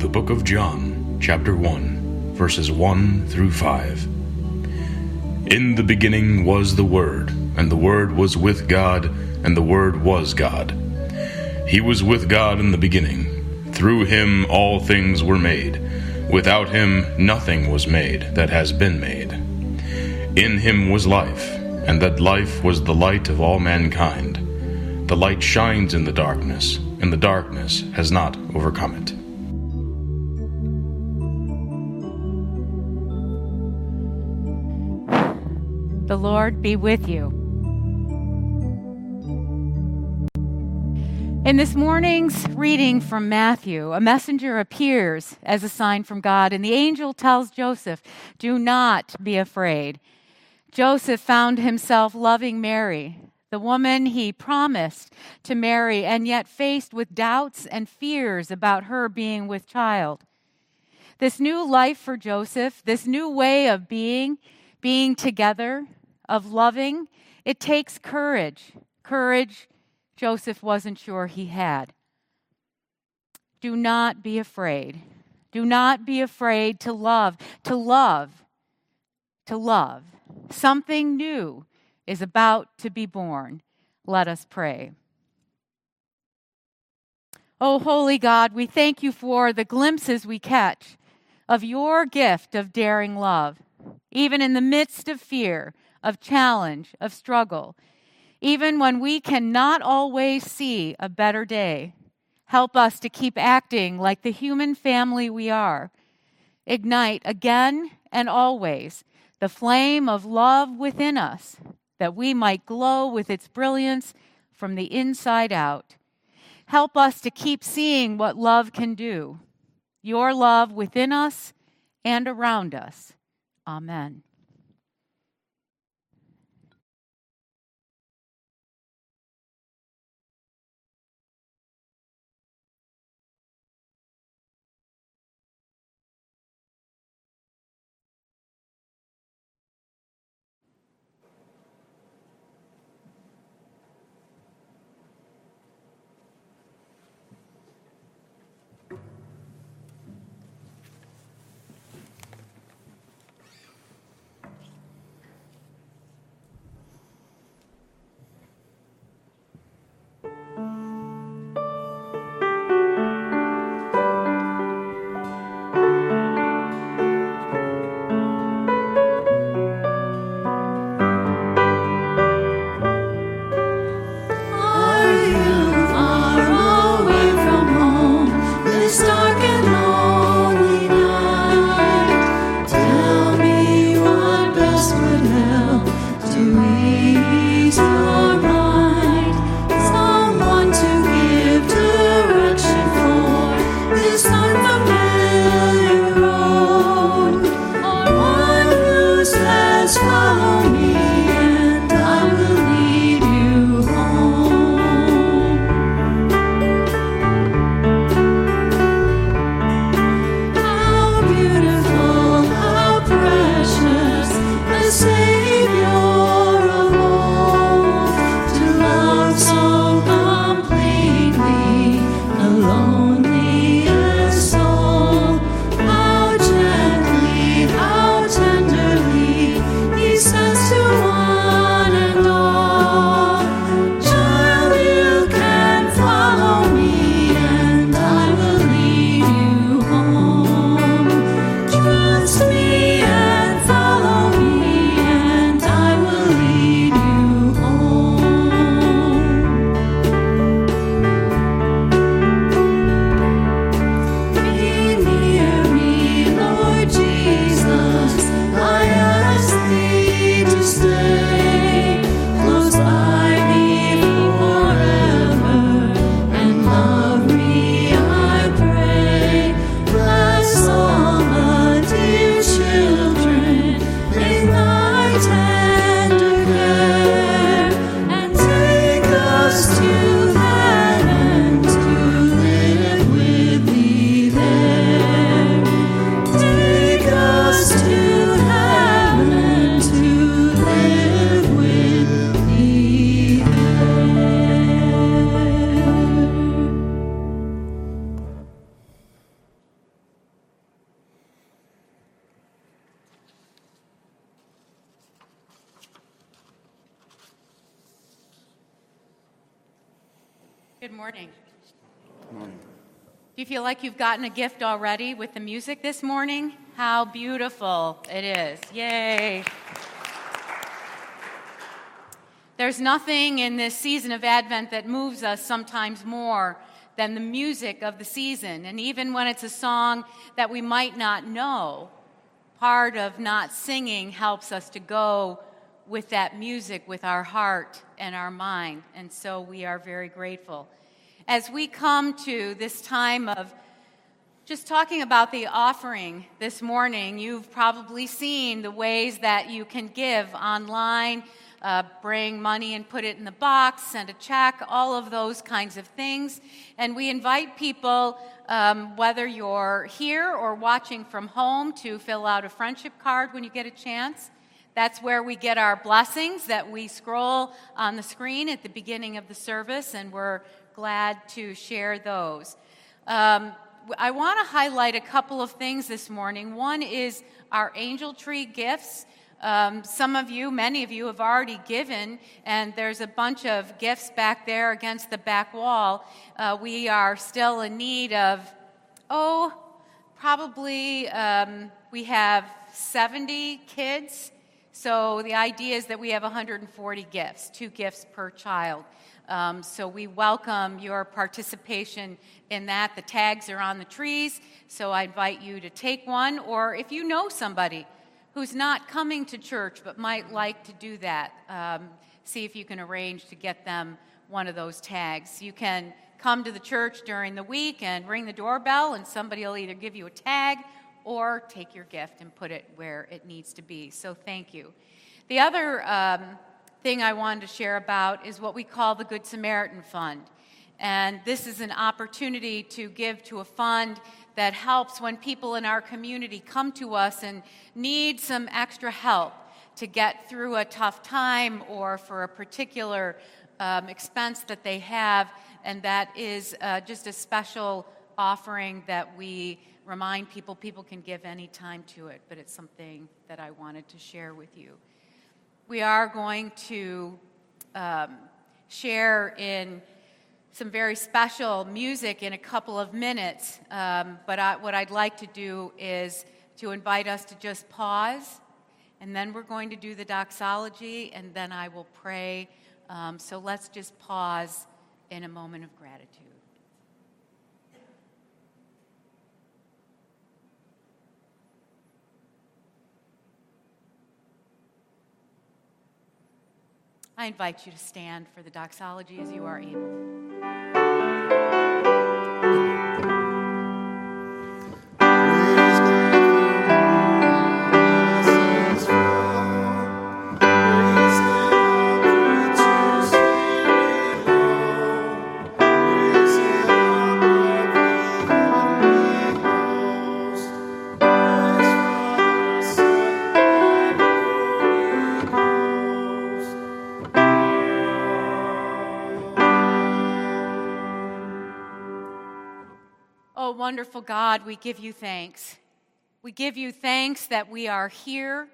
The book of John, chapter 1, verses 1 through 5. In the beginning was the Word, and the Word was with God, and the Word was God. He was with God in the beginning. Through him all things were made. Without him nothing was made that has been made. In him was life, and that life was the light of all mankind. The light shines in the darkness, and the darkness has not overcome it. The Lord be with you. In this morning's reading from Matthew, a messenger appears as a sign from God, and the angel tells Joseph, Do not be afraid. Joseph found himself loving Mary, the woman he promised to marry, and yet faced with doubts and fears about her being with child. This new life for Joseph, this new way of being, being together, of loving, it takes courage. Courage Joseph wasn't sure he had. Do not be afraid. Do not be afraid to love, to love, to love. Something new is about to be born. Let us pray. Oh, holy God, we thank you for the glimpses we catch of your gift of daring love, even in the midst of fear of challenge, of struggle, even when we cannot always see a better day. Help us to keep acting like the human family we are. Ignite again and always the flame of love within us, that we might glow with its brilliance from the inside out. Help us to keep seeing what love can do, your love within us and around us. Amen. Gotten a gift already with the music this morning? How beautiful it is. Yay. There's nothing in this season of Advent that moves us sometimes more than the music of the season. And even when it's a song that we might not know, part of not singing helps us to go with that music with our heart and our mind. And so we are very grateful. As we come to this time of just talking about the offering this morning, you've probably seen the ways that you can give online, uh, bring money and put it in the box, send a check, all of those kinds of things. And we invite people, um, whether you're here or watching from home, to fill out a friendship card when you get a chance. That's where we get our blessings that we scroll on the screen at the beginning of the service, and we're glad to share those. Um, I want to highlight a couple of things this morning. One is our angel tree gifts. Um, some of you, many of you, have already given, and there's a bunch of gifts back there against the back wall. Uh, we are still in need of, oh, probably um, we have 70 kids so the idea is that we have 140 gifts, two gifts per child. Um, so we welcome your participation in that. The tags are on the trees, so I invite you to take one. Or if you know somebody who's not coming to church but might like to do that, um, see if you can arrange to get them one of those tags. You can come to the church during the week and ring the doorbell, and somebody will either give you a tag or take your gift and put it where it needs to be. So thank you. The other um, thing I wanted to share about is what we call the Good Samaritan Fund. And this is an opportunity to give to a fund that helps when people in our community come to us and need some extra help to get through a tough time or for a particular um, expense that they have. And that is uh, just a special offering that we remind people people can give any time to it, but it's something that I wanted to share with you. We are going to um, share in some very special music in a couple of minutes, um, but I, what I'd like to do is to invite us to just pause, and then we're going to do the doxology, and then I will pray. Um, so let's just pause in a moment of gratitude. I invite you to stand for the doxology as you are able. God, we give you thanks. We give you thanks that we are here.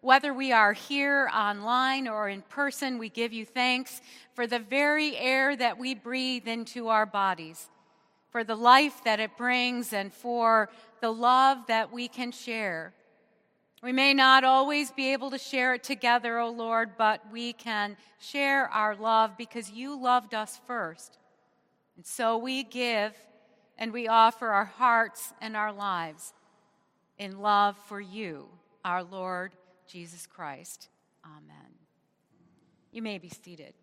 Whether we are here online or in person, we give you thanks for the very air that we breathe into our bodies, for the life that it brings, and for the love that we can share. We may not always be able to share it together, O oh Lord, but we can share our love because you loved us first. And so we give and we offer our hearts and our lives in love for you, our Lord Jesus Christ. Amen. You may be seated.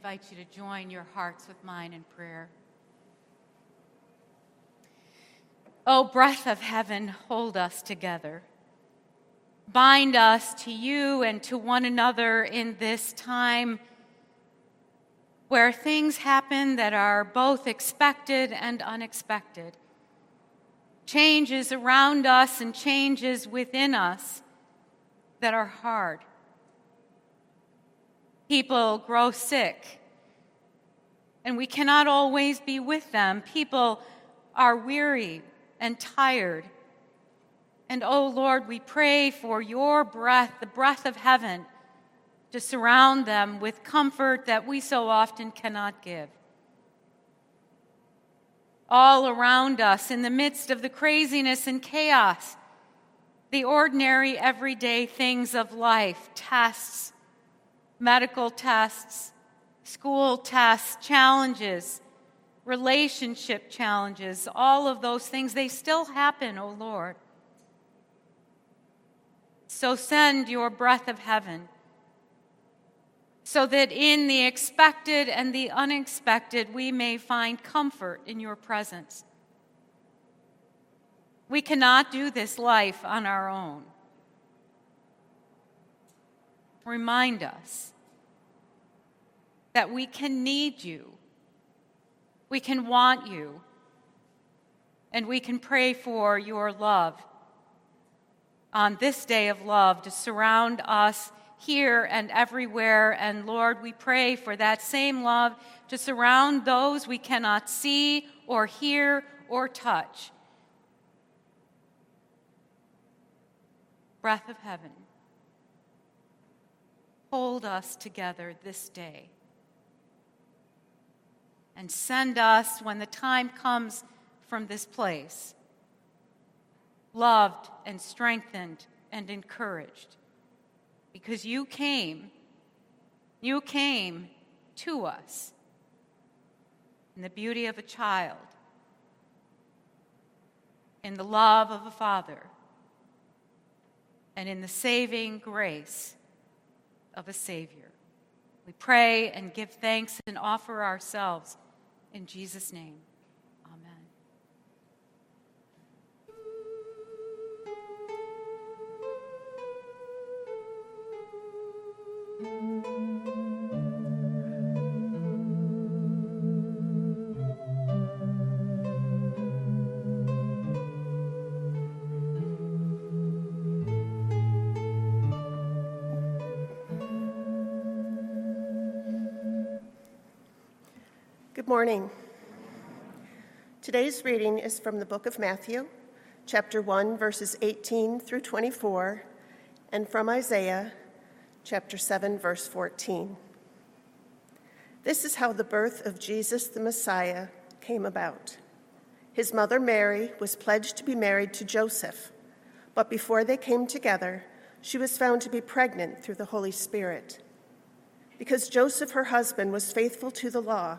Invite you to join your hearts with mine in prayer. O oh, breath of heaven, hold us together. Bind us to you and to one another in this time where things happen that are both expected and unexpected. Changes around us and changes within us that are hard. People grow sick, and we cannot always be with them. People are weary and tired. And oh Lord, we pray for your breath, the breath of heaven, to surround them with comfort that we so often cannot give. all around us in the midst of the craziness and chaos, the ordinary, everyday things of life tests, medical tests, school tests, challenges, relationship challenges, all of those things, they still happen, O oh Lord. So send your breath of heaven so that in the expected and the unexpected we may find comfort in your presence. We cannot do this life on our own. Remind us that we can need you, we can want you, and we can pray for your love on this day of love to surround us here and everywhere. And Lord, we pray for that same love to surround those we cannot see or hear or touch. Breath of heaven, hold us together this day. And send us when the time comes from this place loved and strengthened and encouraged. Because you came, you came to us in the beauty of a child, in the love of a father, and in the saving grace of a Savior. We pray and give thanks and offer ourselves in Jesus' name. Good morning. Today's reading is from the book of Matthew, chapter 1, verses 18 through 24, and from Isaiah, chapter 7, verse 14. This is how the birth of Jesus the Messiah came about. His mother Mary was pledged to be married to Joseph, but before they came together, she was found to be pregnant through the Holy Spirit. Because Joseph, her husband, was faithful to the law,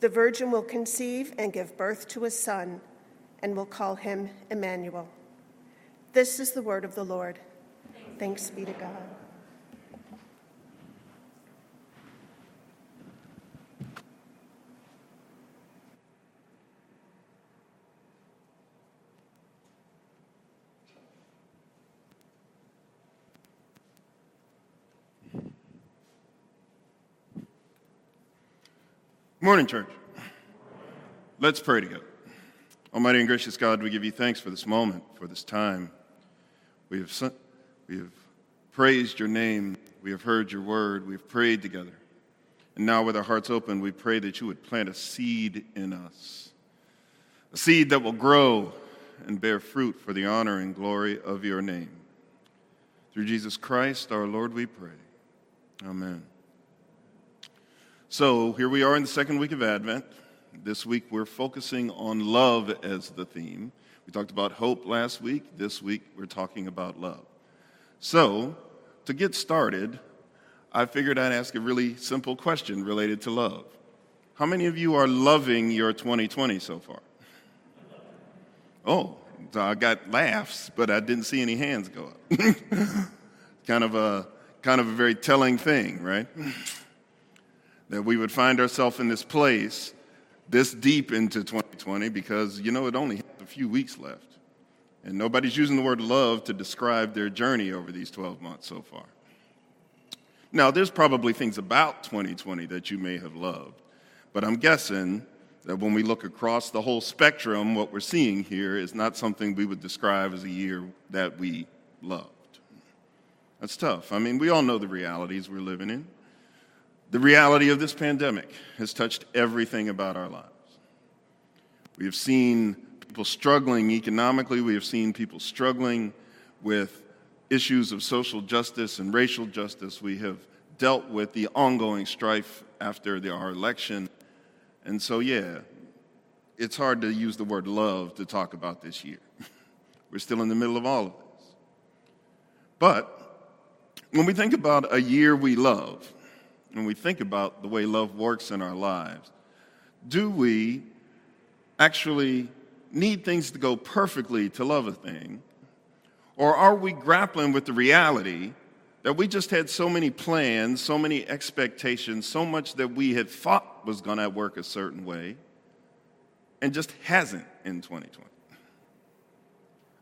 The virgin will conceive and give birth to a son, and will call him Emmanuel. This is the word of the Lord. Thanks be to God. Morning, church. Let's pray together. Almighty and gracious God, we give you thanks for this moment, for this time. We have, we have praised your name, we have heard your word, we have prayed together. And now, with our hearts open, we pray that you would plant a seed in us, a seed that will grow and bear fruit for the honor and glory of your name. Through Jesus Christ, our Lord, we pray. Amen. So here we are in the second week of Advent. This week we're focusing on love as the theme. We talked about hope last week. This week we're talking about love. So, to get started, I figured I'd ask a really simple question related to love. How many of you are loving your 2020 so far? Oh, I got laughs, but I didn't see any hands go up. kind of a kind of a very telling thing, right? That we would find ourselves in this place this deep into 2020 because you know it only has a few weeks left. And nobody's using the word love to describe their journey over these 12 months so far. Now, there's probably things about 2020 that you may have loved, but I'm guessing that when we look across the whole spectrum, what we're seeing here is not something we would describe as a year that we loved. That's tough. I mean, we all know the realities we're living in. The reality of this pandemic has touched everything about our lives. We have seen people struggling economically, we have seen people struggling with issues of social justice and racial justice. We have dealt with the ongoing strife after the, our election. And so, yeah, it's hard to use the word love to talk about this year. We're still in the middle of all of this. But when we think about a year we love, when we think about the way love works in our lives, do we actually need things to go perfectly to love a thing? Or are we grappling with the reality that we just had so many plans, so many expectations, so much that we had thought was going to work a certain way, and just hasn't in 2020?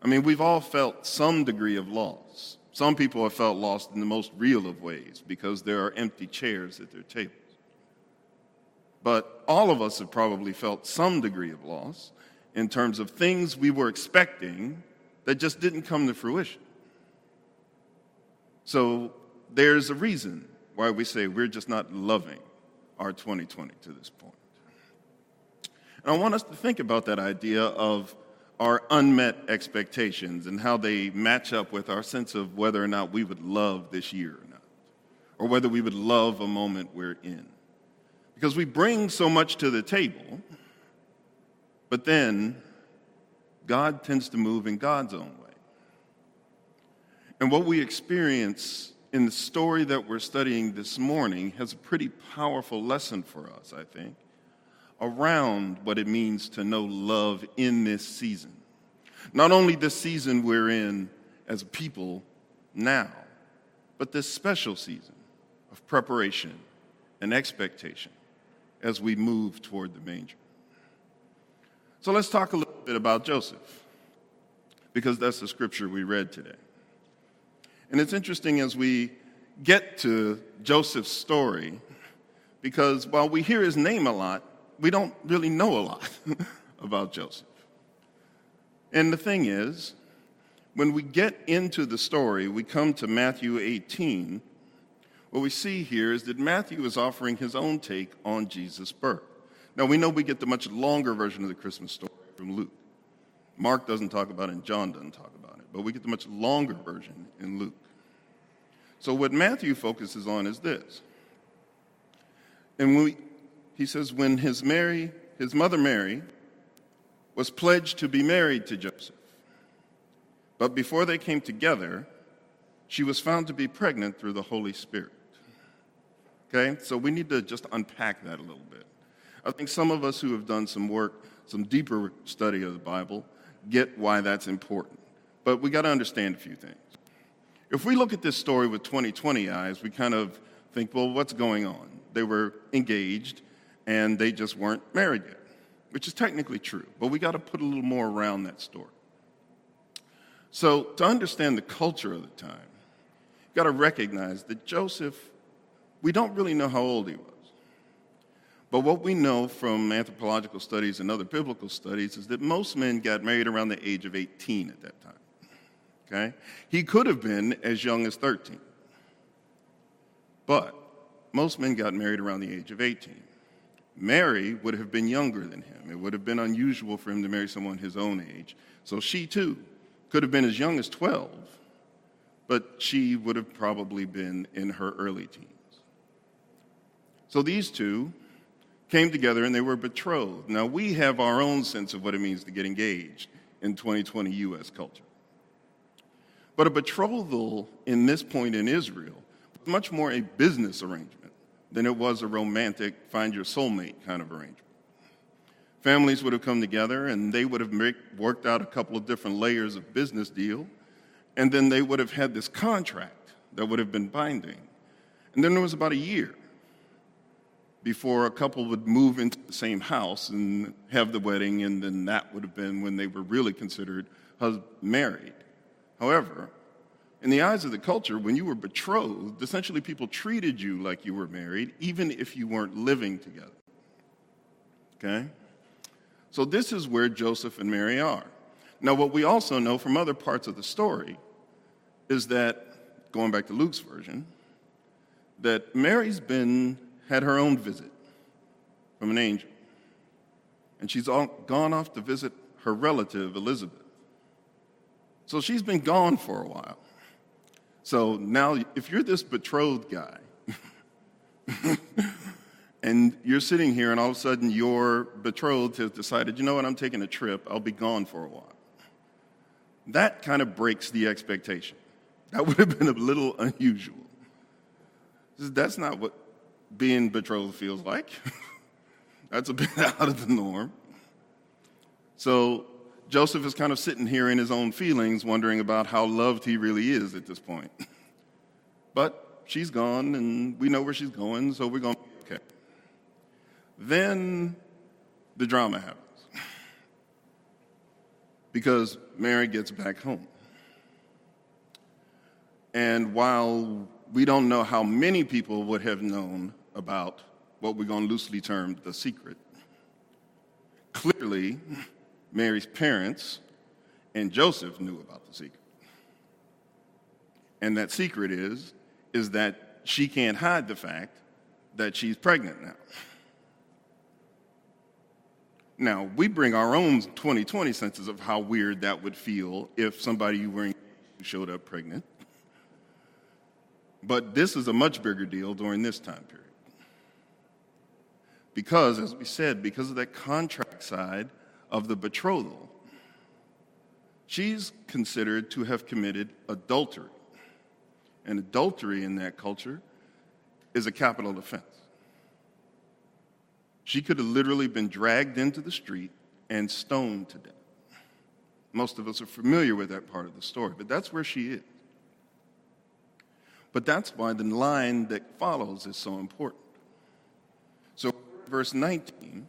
I mean, we've all felt some degree of loss. Some people have felt lost in the most real of ways because there are empty chairs at their tables. But all of us have probably felt some degree of loss in terms of things we were expecting that just didn't come to fruition. So there's a reason why we say we're just not loving our 2020 to this point. And I want us to think about that idea of our unmet expectations and how they match up with our sense of whether or not we would love this year or not, or whether we would love a moment we're in. Because we bring so much to the table, but then God tends to move in God's own way. And what we experience in the story that we're studying this morning has a pretty powerful lesson for us, I think around what it means to know love in this season. Not only the season we're in as a people now, but this special season of preparation and expectation as we move toward the manger. So let's talk a little bit about Joseph, because that's the scripture we read today. And it's interesting as we get to Joseph's story, because while we hear his name a lot, we don't really know a lot about Joseph. And the thing is, when we get into the story, we come to Matthew 18. What we see here is that Matthew is offering his own take on Jesus' birth. Now, we know we get the much longer version of the Christmas story from Luke. Mark doesn't talk about it, and John doesn't talk about it, but we get the much longer version in Luke. So, what Matthew focuses on is this. And when we, he says, when his Mary, his mother Mary, was pledged to be married to Joseph, but before they came together, she was found to be pregnant through the Holy Spirit. Okay, so we need to just unpack that a little bit. I think some of us who have done some work, some deeper study of the Bible, get why that's important. But we got to understand a few things. If we look at this story with 2020 eyes, we kind of think, well, what's going on? They were engaged, and they just weren't married yet, which is technically true, but we got to put a little more around that story. So, to understand the culture of the time, you got to recognize that Joseph, we don't really know how old he was. But what we know from anthropological studies and other biblical studies is that most men got married around the age of 18 at that time. Okay? He could have been as young as 13. But most men got married around the age of 18. Mary would have been younger than him. It would have been unusual for him to marry someone his own age. So she too could have been as young as 12, but she would have probably been in her early teens. So these two came together and they were betrothed. Now we have our own sense of what it means to get engaged in 2020 US culture. But a betrothal in this point in Israel was much more a business arrangement than it was a romantic find your soulmate kind of arrangement. Families would have come together and they would have make, worked out a couple of different layers of business deal, and then they would have had this contract that would have been binding. And then there was about a year before a couple would move into the same house and have the wedding, and then that would have been when they were really considered married. However, in the eyes of the culture, when you were betrothed, essentially people treated you like you were married, even if you weren't living together. Okay? So this is where Joseph and Mary are. Now, what we also know from other parts of the story is that, going back to Luke's version, that Mary's been had her own visit from an angel. And she's all, gone off to visit her relative, Elizabeth. So she's been gone for a while. So now, if you're this betrothed guy, and you're sitting here, and all of a sudden your betrothed has decided, you know what, I'm taking a trip, I'll be gone for a while. That kind of breaks the expectation. That would have been a little unusual. That's not what being betrothed feels like. That's a bit out of the norm. So Joseph is kind of sitting here in his own feelings, wondering about how loved he really is at this point. But she's gone, and we know where she's going, so we're going to be okay. Then the drama happens because Mary gets back home. And while we don't know how many people would have known about what we're going to loosely term the secret. Clearly, Mary's parents and Joseph knew about the secret. And that secret is is that she can't hide the fact that she's pregnant now. Now, we bring our own 2020 senses of how weird that would feel if somebody you were showed up pregnant. But this is a much bigger deal during this time period. Because, as we said, because of that contract side of the betrothal, she's considered to have committed adultery. And adultery in that culture is a capital offense. She could have literally been dragged into the street and stoned to death. Most of us are familiar with that part of the story, but that's where she is. But that's why the line that follows is so important. So, verse 19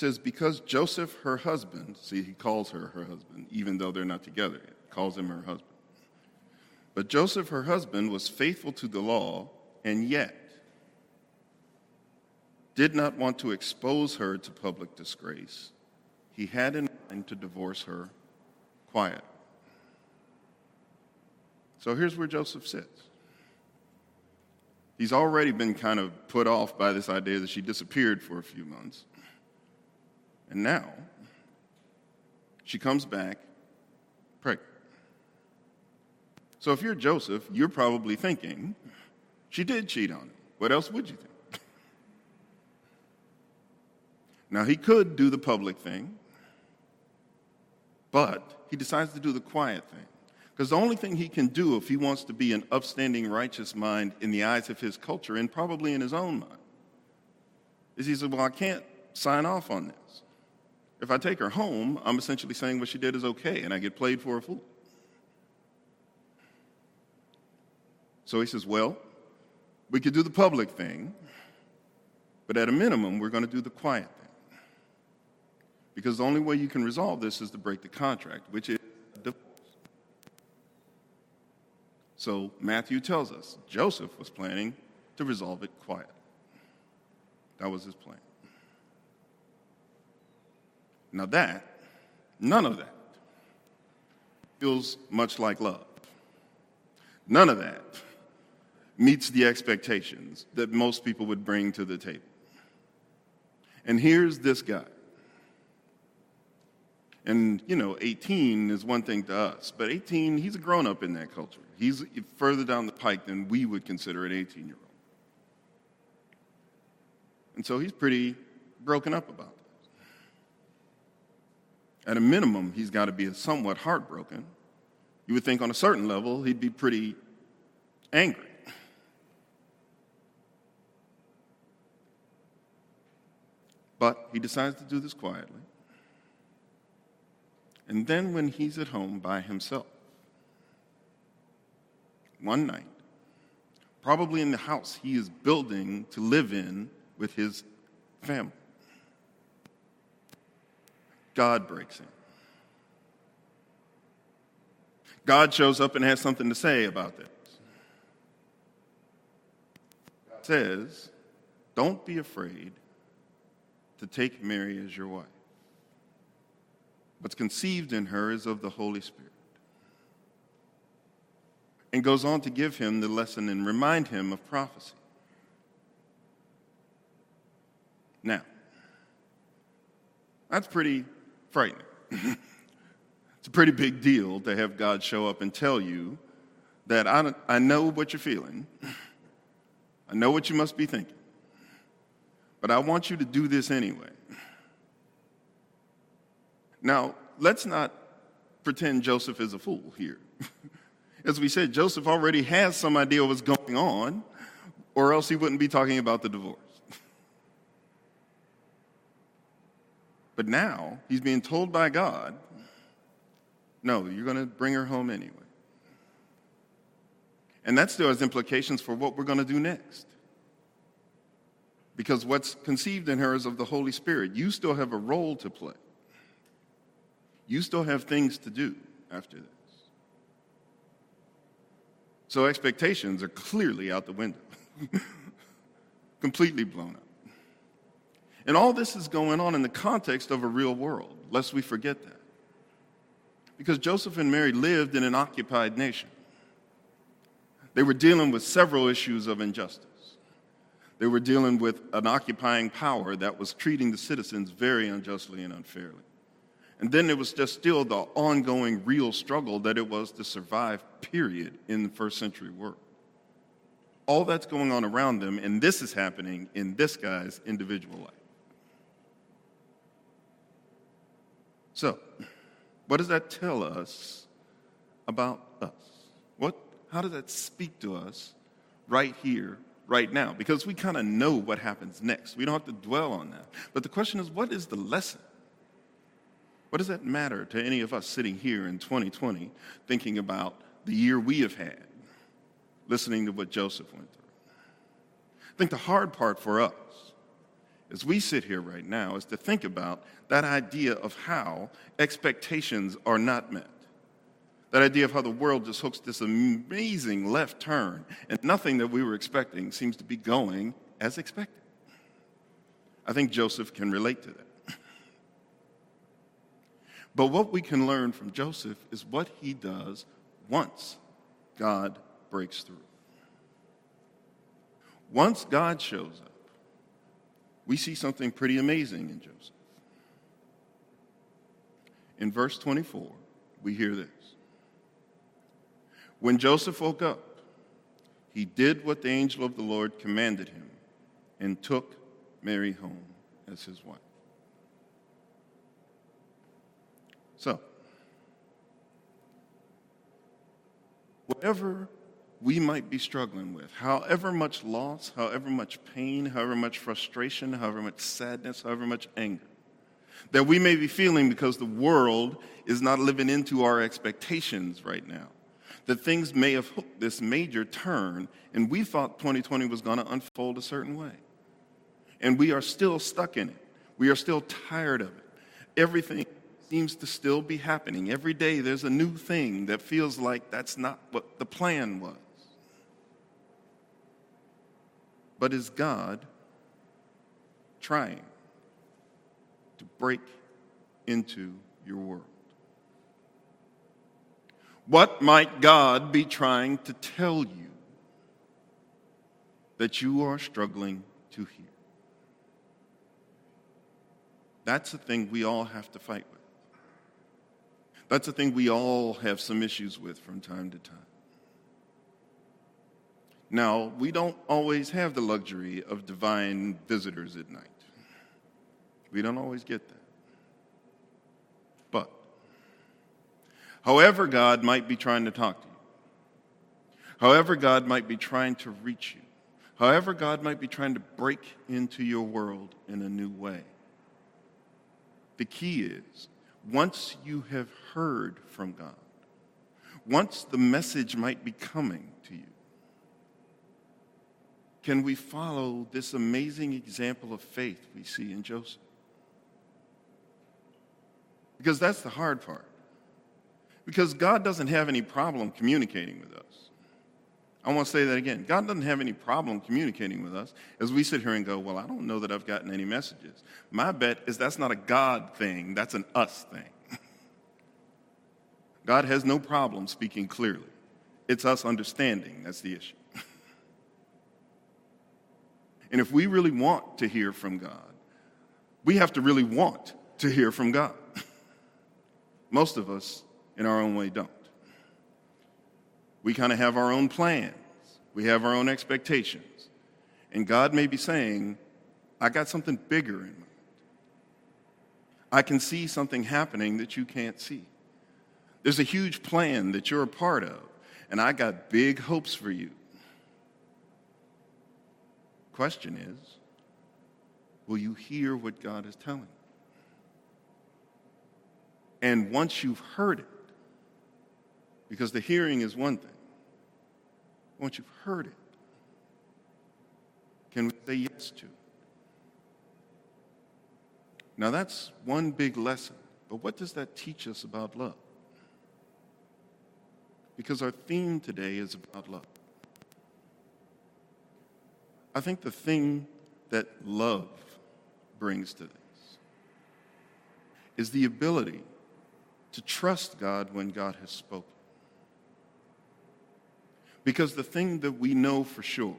says, Because Joseph, her husband, see, he calls her her husband, even though they're not together calls him her husband. But Joseph, her husband, was faithful to the law and yet did not want to expose her to public disgrace. He had in mind to divorce her quiet. So here's where Joseph sits. He's already been kind of put off by this idea that she disappeared for a few months. And now, she comes back pregnant. So if you're Joseph, you're probably thinking, she did cheat on him. What else would you think? Now, he could do the public thing, but he decides to do the quiet thing. Because the only thing he can do if he wants to be an upstanding, righteous mind in the eyes of his culture and probably in his own mind is he says, Well, I can't sign off on this. If I take her home, I'm essentially saying what she did is okay and I get played for a fool. So he says, Well, we could do the public thing, but at a minimum, we're going to do the quiet thing. Because the only way you can resolve this is to break the contract, which is the So Matthew tells us Joseph was planning to resolve it quietly. That was his plan. Now, that, none of that, feels much like love. None of that meets the expectations that most people would bring to the table. And here's this guy and, you know, 18 is one thing to us, but 18, he's a grown up in that culture. He's further down the pike than we would consider an 18 year old. And so he's pretty broken up about this. At a minimum, he's got to be somewhat heartbroken. You would think on a certain level, he'd be pretty angry. But he decides to do this quietly. And then when he's at home by himself, one night, probably in the house he is building to live in with his family, God breaks in. God shows up and has something to say about this. God says, Don't be afraid to take Mary as your wife. What's conceived in her is of the Holy Spirit. And goes on to give him the lesson and remind him of prophecy. Now, that's pretty frightening. it's a pretty big deal to have God show up and tell you that I, I know what you're feeling, I know what you must be thinking, but I want you to do this anyway. Now, let's not pretend Joseph is a fool here. As we said, Joseph already has some idea what's going on, or else he wouldn't be talking about the divorce. But now he's being told by God, no, you're going to bring her home anyway. And that still has implications for what we're going to do next. Because what's conceived in her is of the Holy Spirit. You still have a role to play. You still have things to do after this. So expectations are clearly out the window, completely blown up. And all this is going on in the context of a real world, lest we forget that. Because Joseph and Mary lived in an occupied nation. They were dealing with several issues of injustice. They were dealing with an occupying power that was treating the citizens very unjustly and unfairly. And then there was just still the ongoing real struggle that it was to survive, period, in the first century world. All that's going on around them, and this is happening in this guy's individual life. So, what does that tell us about us? What, how does that speak to us right here, right now? Because we kind of know what happens next. We don't have to dwell on that. But the question is, what is the lesson? What does that matter to any of us sitting here in 2020 thinking about the year we have had, listening to what Joseph went through? I think the hard part for us as we sit here right now is to think about that idea of how expectations are not met. That idea of how the world just hooks this amazing left turn and nothing that we were expecting seems to be going as expected. I think Joseph can relate to that. But what we can learn from Joseph is what he does once God breaks through. Once God shows up, we see something pretty amazing in Joseph. In verse 24, we hear this When Joseph woke up, he did what the angel of the Lord commanded him and took Mary home as his wife. So, whatever we might be struggling with, however much loss, however much pain, however much frustration, however much sadness, however much anger, that we may be feeling because the world is not living into our expectations right now. That things may have hooked this major turn, and we thought 2020 was going to unfold a certain way. And we are still stuck in it. We are still tired of it. Everything seems to still be happening. Every day there's a new thing that feels like that's not what the plan was. But is God trying to break into your world? What might God be trying to tell you that you are struggling to hear? That's the thing we all have to fight with. That's the thing we all have some issues with from time to time. Now, we don't always have the luxury of divine visitors at night. We don't always get that. But, however, God might be trying to talk to you, however, God might be trying to reach you, however, God might be trying to break into your world in a new way, the key is once you have heard from God, once the message might be coming can we follow this amazing example of faith we see in Joseph? Because that's the hard part. Because God doesn't have any problem communicating with us. I want to say that again. God doesn't have any problem communicating with us as we sit here and go, Well, I don't know that I've gotten any messages. My bet is that's not a God thing, that's an us thing. God has no problem speaking clearly. It's us understanding that's the issue. And if we really want to hear from God, we have to really want to hear from God. Most of us, in our own way, don't. We kind of have our own plans, we have our own expectations. And God may be saying, I got something bigger in mind. I can see something happening that you can't see. There's a huge plan that you're a part of, and I got big hopes for you. Question is, will you hear what God is telling you? And once you've heard it, because the hearing is one thing, once you've heard it, can we say yes to it? Now, that's one big lesson, but what does that teach us about love? Because our theme today is about love. I think the thing that love brings to this is the ability to trust God when God has spoken. Because the thing that we know for sure,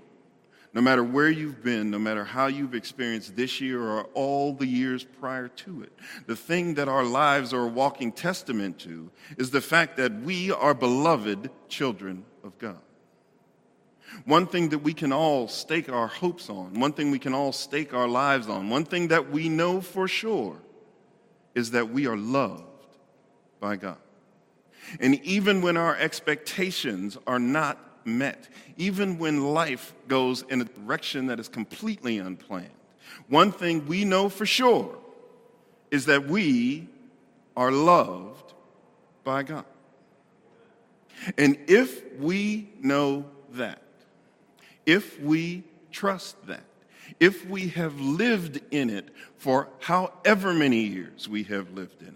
no matter where you've been, no matter how you've experienced this year or all the years prior to it, the thing that our lives are a walking testament to is the fact that we are beloved children of God. One thing that we can all stake our hopes on, one thing we can all stake our lives on, one thing that we know for sure is that we are loved by God. And even when our expectations are not met, even when life goes in a direction that is completely unplanned, one thing we know for sure is that we are loved by God. And if we know that, if we trust that, if we have lived in it for however many years we have lived in it,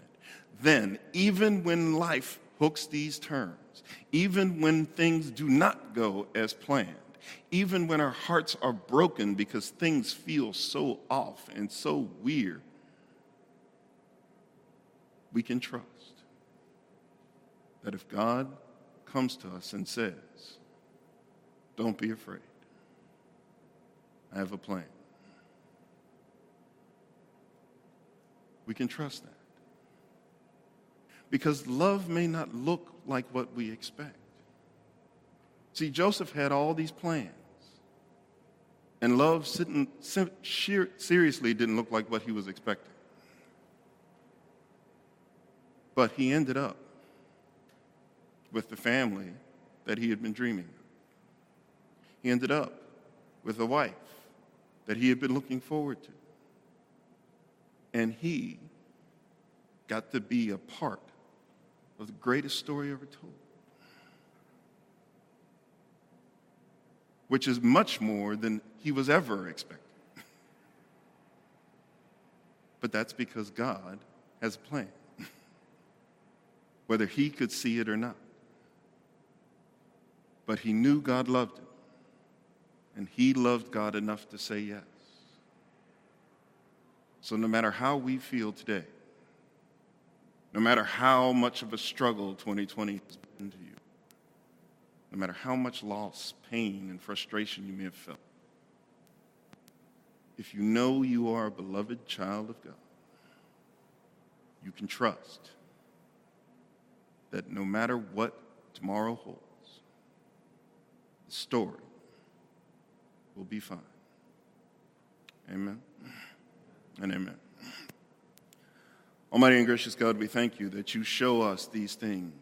then even when life hooks these terms, even when things do not go as planned, even when our hearts are broken because things feel so off and so weird, we can trust that if God comes to us and says, Don't be afraid, I have a plan, we can trust that because love may not look like what we expect. See, Joseph had all these plans, and love seriously didn't look like what he was expecting. But he ended up with the family that he had been dreaming of. He ended up with a wife that he had been looking forward to. And he got to be a part of the greatest story ever told, which is much more than he was ever expecting. but that's because God has a plan, whether he could see it or not. But he knew God loved him, and he loved God enough to say yes. So, no matter how we feel today, no matter how much of a struggle 2020 has been to you, no matter how much loss, pain, and frustration you may have felt, if you know you are a beloved child of God, you can trust that no matter what tomorrow holds, the story will be fine. Amen and amen. Almighty and gracious God, we thank you that you show us these things,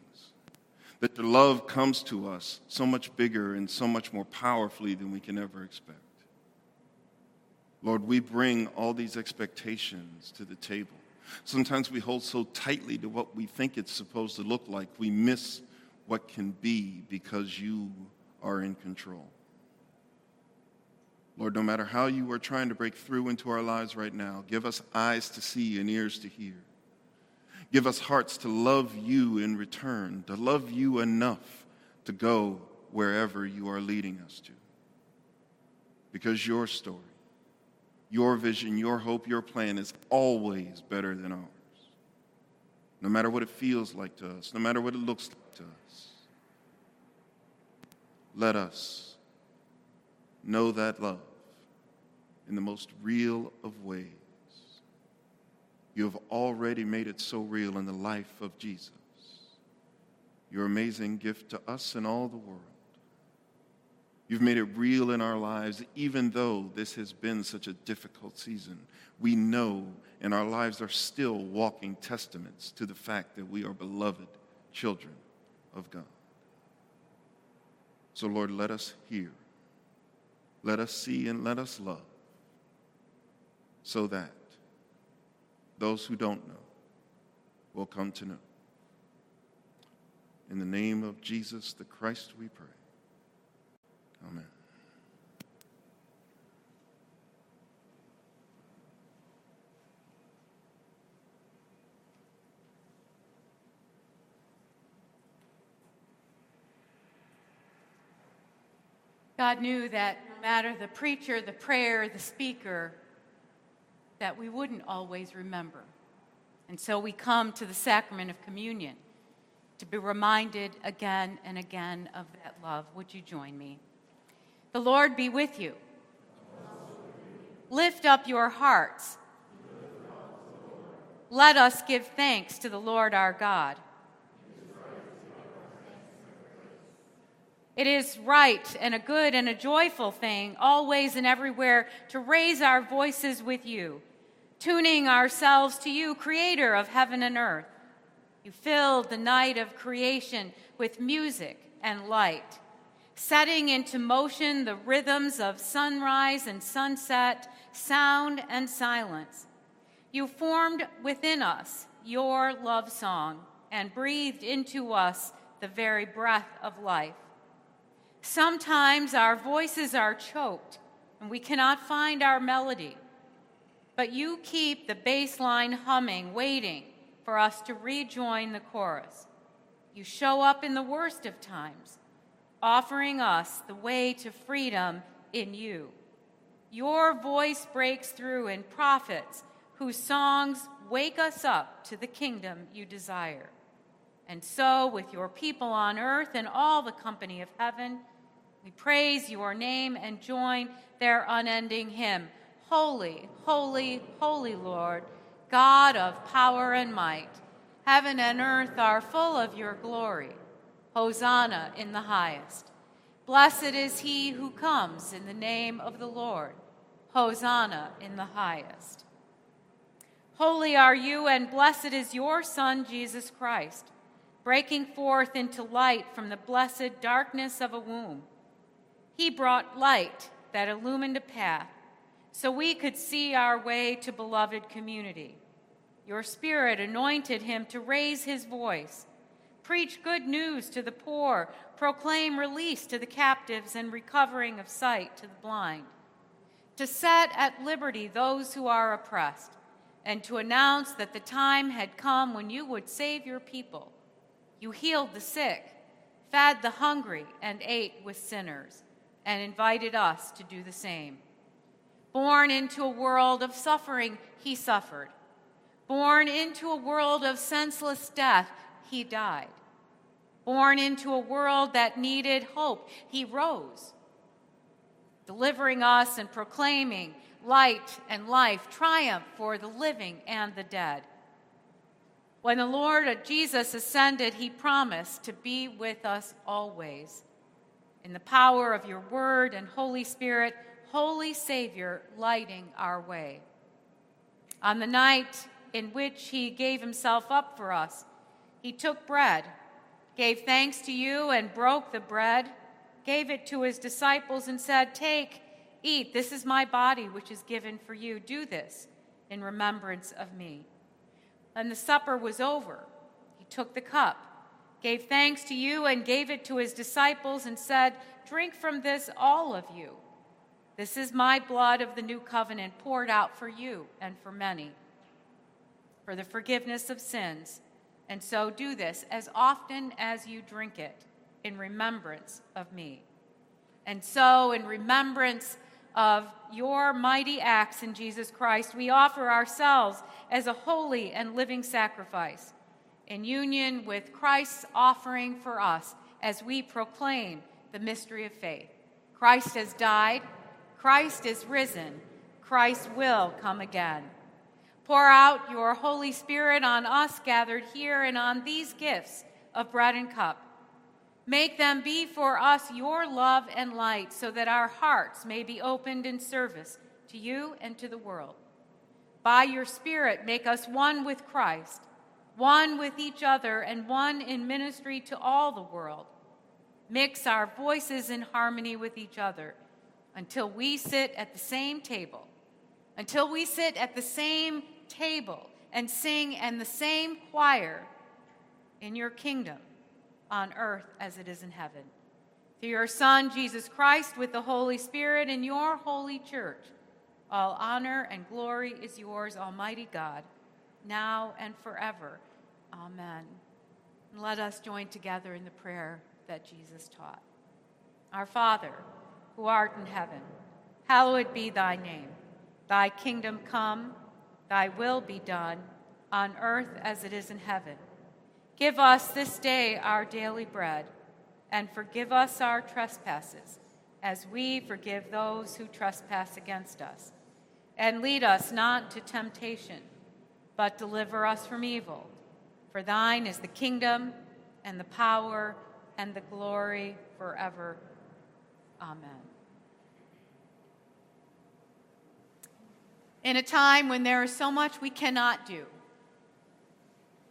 that your love comes to us so much bigger and so much more powerfully than we can ever expect. Lord, we bring all these expectations to the table Sometimes we hold so tightly to what we think it's supposed to look like, we miss what can be because you are in control. Lord, no matter how you are trying to break through into our lives right now, give us eyes to see and ears to hear. Give us hearts to love you in return, to love you enough to go wherever you are leading us to. Because your story, your vision, your hope, your plan is always better than ours. No matter what it feels like to us, no matter what it looks like to us. Let us know that love in the most real of ways. You have already made it so real in the life of Jesus. Your amazing gift to us and all the world. You've made it real in our lives, even though this has been such a difficult season. We know, and our lives are still walking testaments to the fact that we are beloved children of God. So, Lord, let us hear, let us see, and let us love so that those who don't know will come to know. In the name of Jesus the Christ, we pray. Amen. God knew that matter the preacher, the prayer, the speaker, that we wouldn't always remember. And so we come to the sacrament of communion to be reminded again and again of that love. Would you join me? The Lord be with you. Lift up your hearts. Let us give thanks to the Lord our God. It is right and a good and a joyful thing, always and everywhere, to raise our voices with you tuning ourselves to you, creator of heaven and earth. You filled the night of creation with music and light, setting into motion the rhythms of sunrise and sunset, sound and silence. You formed within us your love song and breathed into us the very breath of life. Sometimes our voices are choked and we cannot find our melody but you keep the bass line humming, waiting for us to rejoin the chorus. You show up in the worst of times, offering us the way to freedom in you. Your voice breaks through in prophets whose songs wake us up to the kingdom you desire. And so, with your people on earth and all the company of heaven, we praise your name and join their unending hymn. Holy, holy, holy Lord, God of power and might. Heaven and earth are full of your glory. Hosanna in the highest. Blessed is he who comes in the name of the Lord. Hosanna in the highest. Holy are you, and blessed is your Son, Jesus Christ, breaking forth into light from the blessed darkness of a womb. He brought light that illumined a path so we could see our way to beloved community. Your Spirit anointed him to raise his voice, preach good news to the poor, proclaim release to the captives and recovering of sight to the blind, to set at liberty those who are oppressed, and to announce that the time had come when you would save your people. You healed the sick, fed the hungry, and ate with sinners, and invited us to do the same. Born into a world of suffering, he suffered. Born into a world of senseless death, he died. Born into a world that needed hope, he rose, delivering us and proclaiming light and life, triumph for the living and the dead. When the Lord Jesus ascended, he promised to be with us always. In the power of your word and Holy Spirit, Holy Savior lighting our way. On the night in which he gave himself up for us, he took bread, gave thanks to you, and broke the bread, gave it to his disciples, and said, Take, eat, this is my body, which is given for you. Do this in remembrance of me. And the supper was over. He took the cup, gave thanks to you, and gave it to his disciples, and said, Drink from this, all of you. This is my blood of the new covenant poured out for you and for many for the forgiveness of sins. And so do this as often as you drink it in remembrance of me. And so, in remembrance of your mighty acts in Jesus Christ, we offer ourselves as a holy and living sacrifice in union with Christ's offering for us as we proclaim the mystery of faith. Christ has died, Christ is risen, Christ will come again. Pour out your Holy Spirit on us gathered here and on these gifts of bread and cup Make them be for us your love and light, so that our hearts may be opened in service to you and to the world. By your Spirit, make us one with Christ, one with each other, and one in ministry to all the world. Mix our voices in harmony with each other until we sit at the same table, until we sit at the same table and sing in the same choir in your kingdom on earth as it is in heaven. Through your Son, Jesus Christ, with the Holy Spirit in your holy church, all honor and glory is yours, Almighty God, now and forever. Amen. And let us join together in the prayer that Jesus taught. Our Father, who art in heaven, hallowed be thy name. Thy kingdom come, thy will be done, on earth as it is in heaven. Give us this day our daily bread, and forgive us our trespasses, as we forgive those who trespass against us. And lead us not to temptation, but deliver us from evil. For thine is the kingdom, and the power, and the glory forever. Amen. In a time when there is so much we cannot do,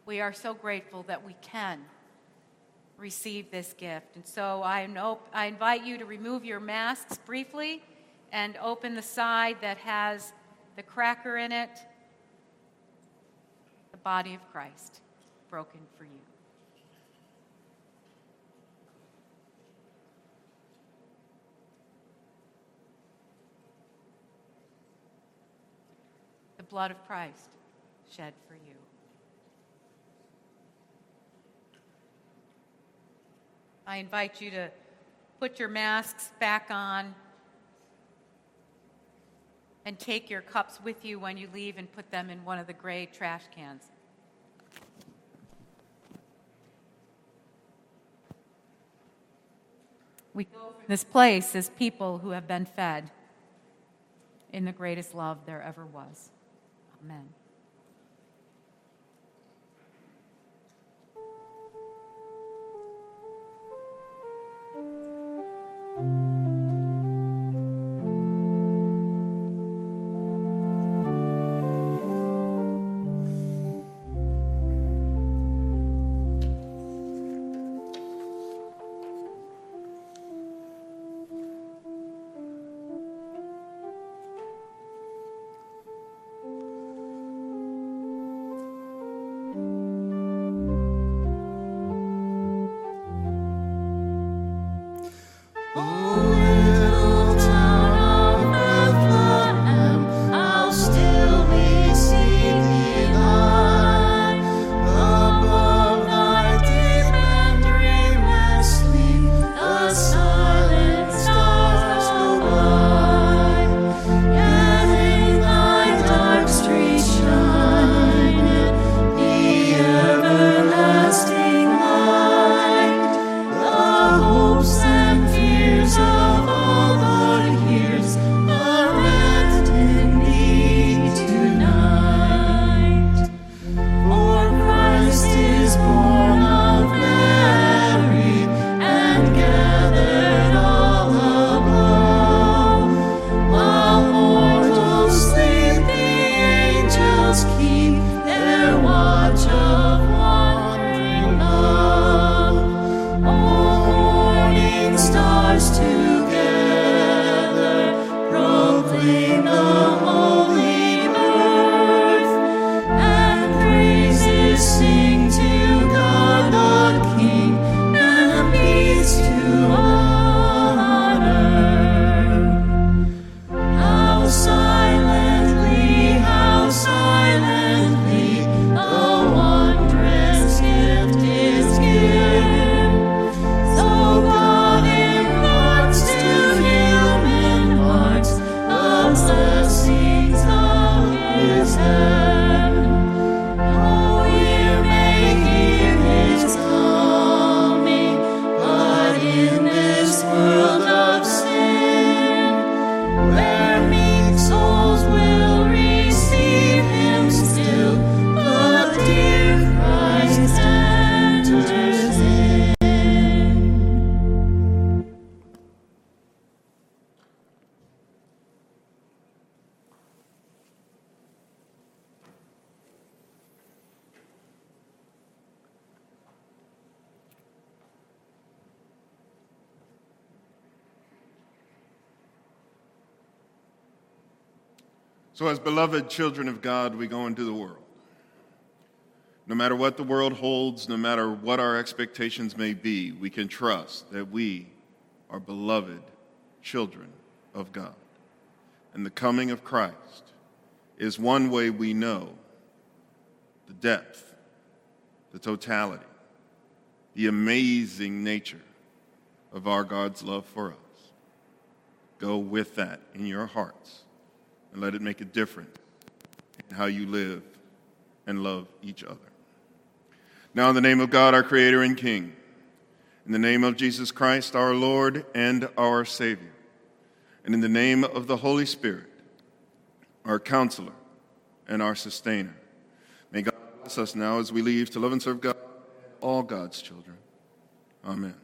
we are so grateful that we can receive this gift. And so I, I invite you to remove your masks briefly and open the side that has the cracker in it, body of Christ broken for you. The blood of Christ shed for you. I invite you to put your masks back on and take your cups with you when you leave and put them in one of the gray trash cans. We go from this place as people who have been fed in the greatest love there ever was. Amen. So, as beloved children of God, we go into the world. No matter what the world holds, no matter what our expectations may be, we can trust that we are beloved children of God. And the coming of Christ is one way we know the depth, the totality, the amazing nature of our God's love for us. Go with that in your hearts and let it make a difference in how you live and love each other. Now, in the name of God, our Creator and King, in the name of Jesus Christ, our Lord and our Savior, and in the name of the Holy Spirit, our counselor and our sustainer, may God bless us now as we leave to love and serve God, all God's children. Amen.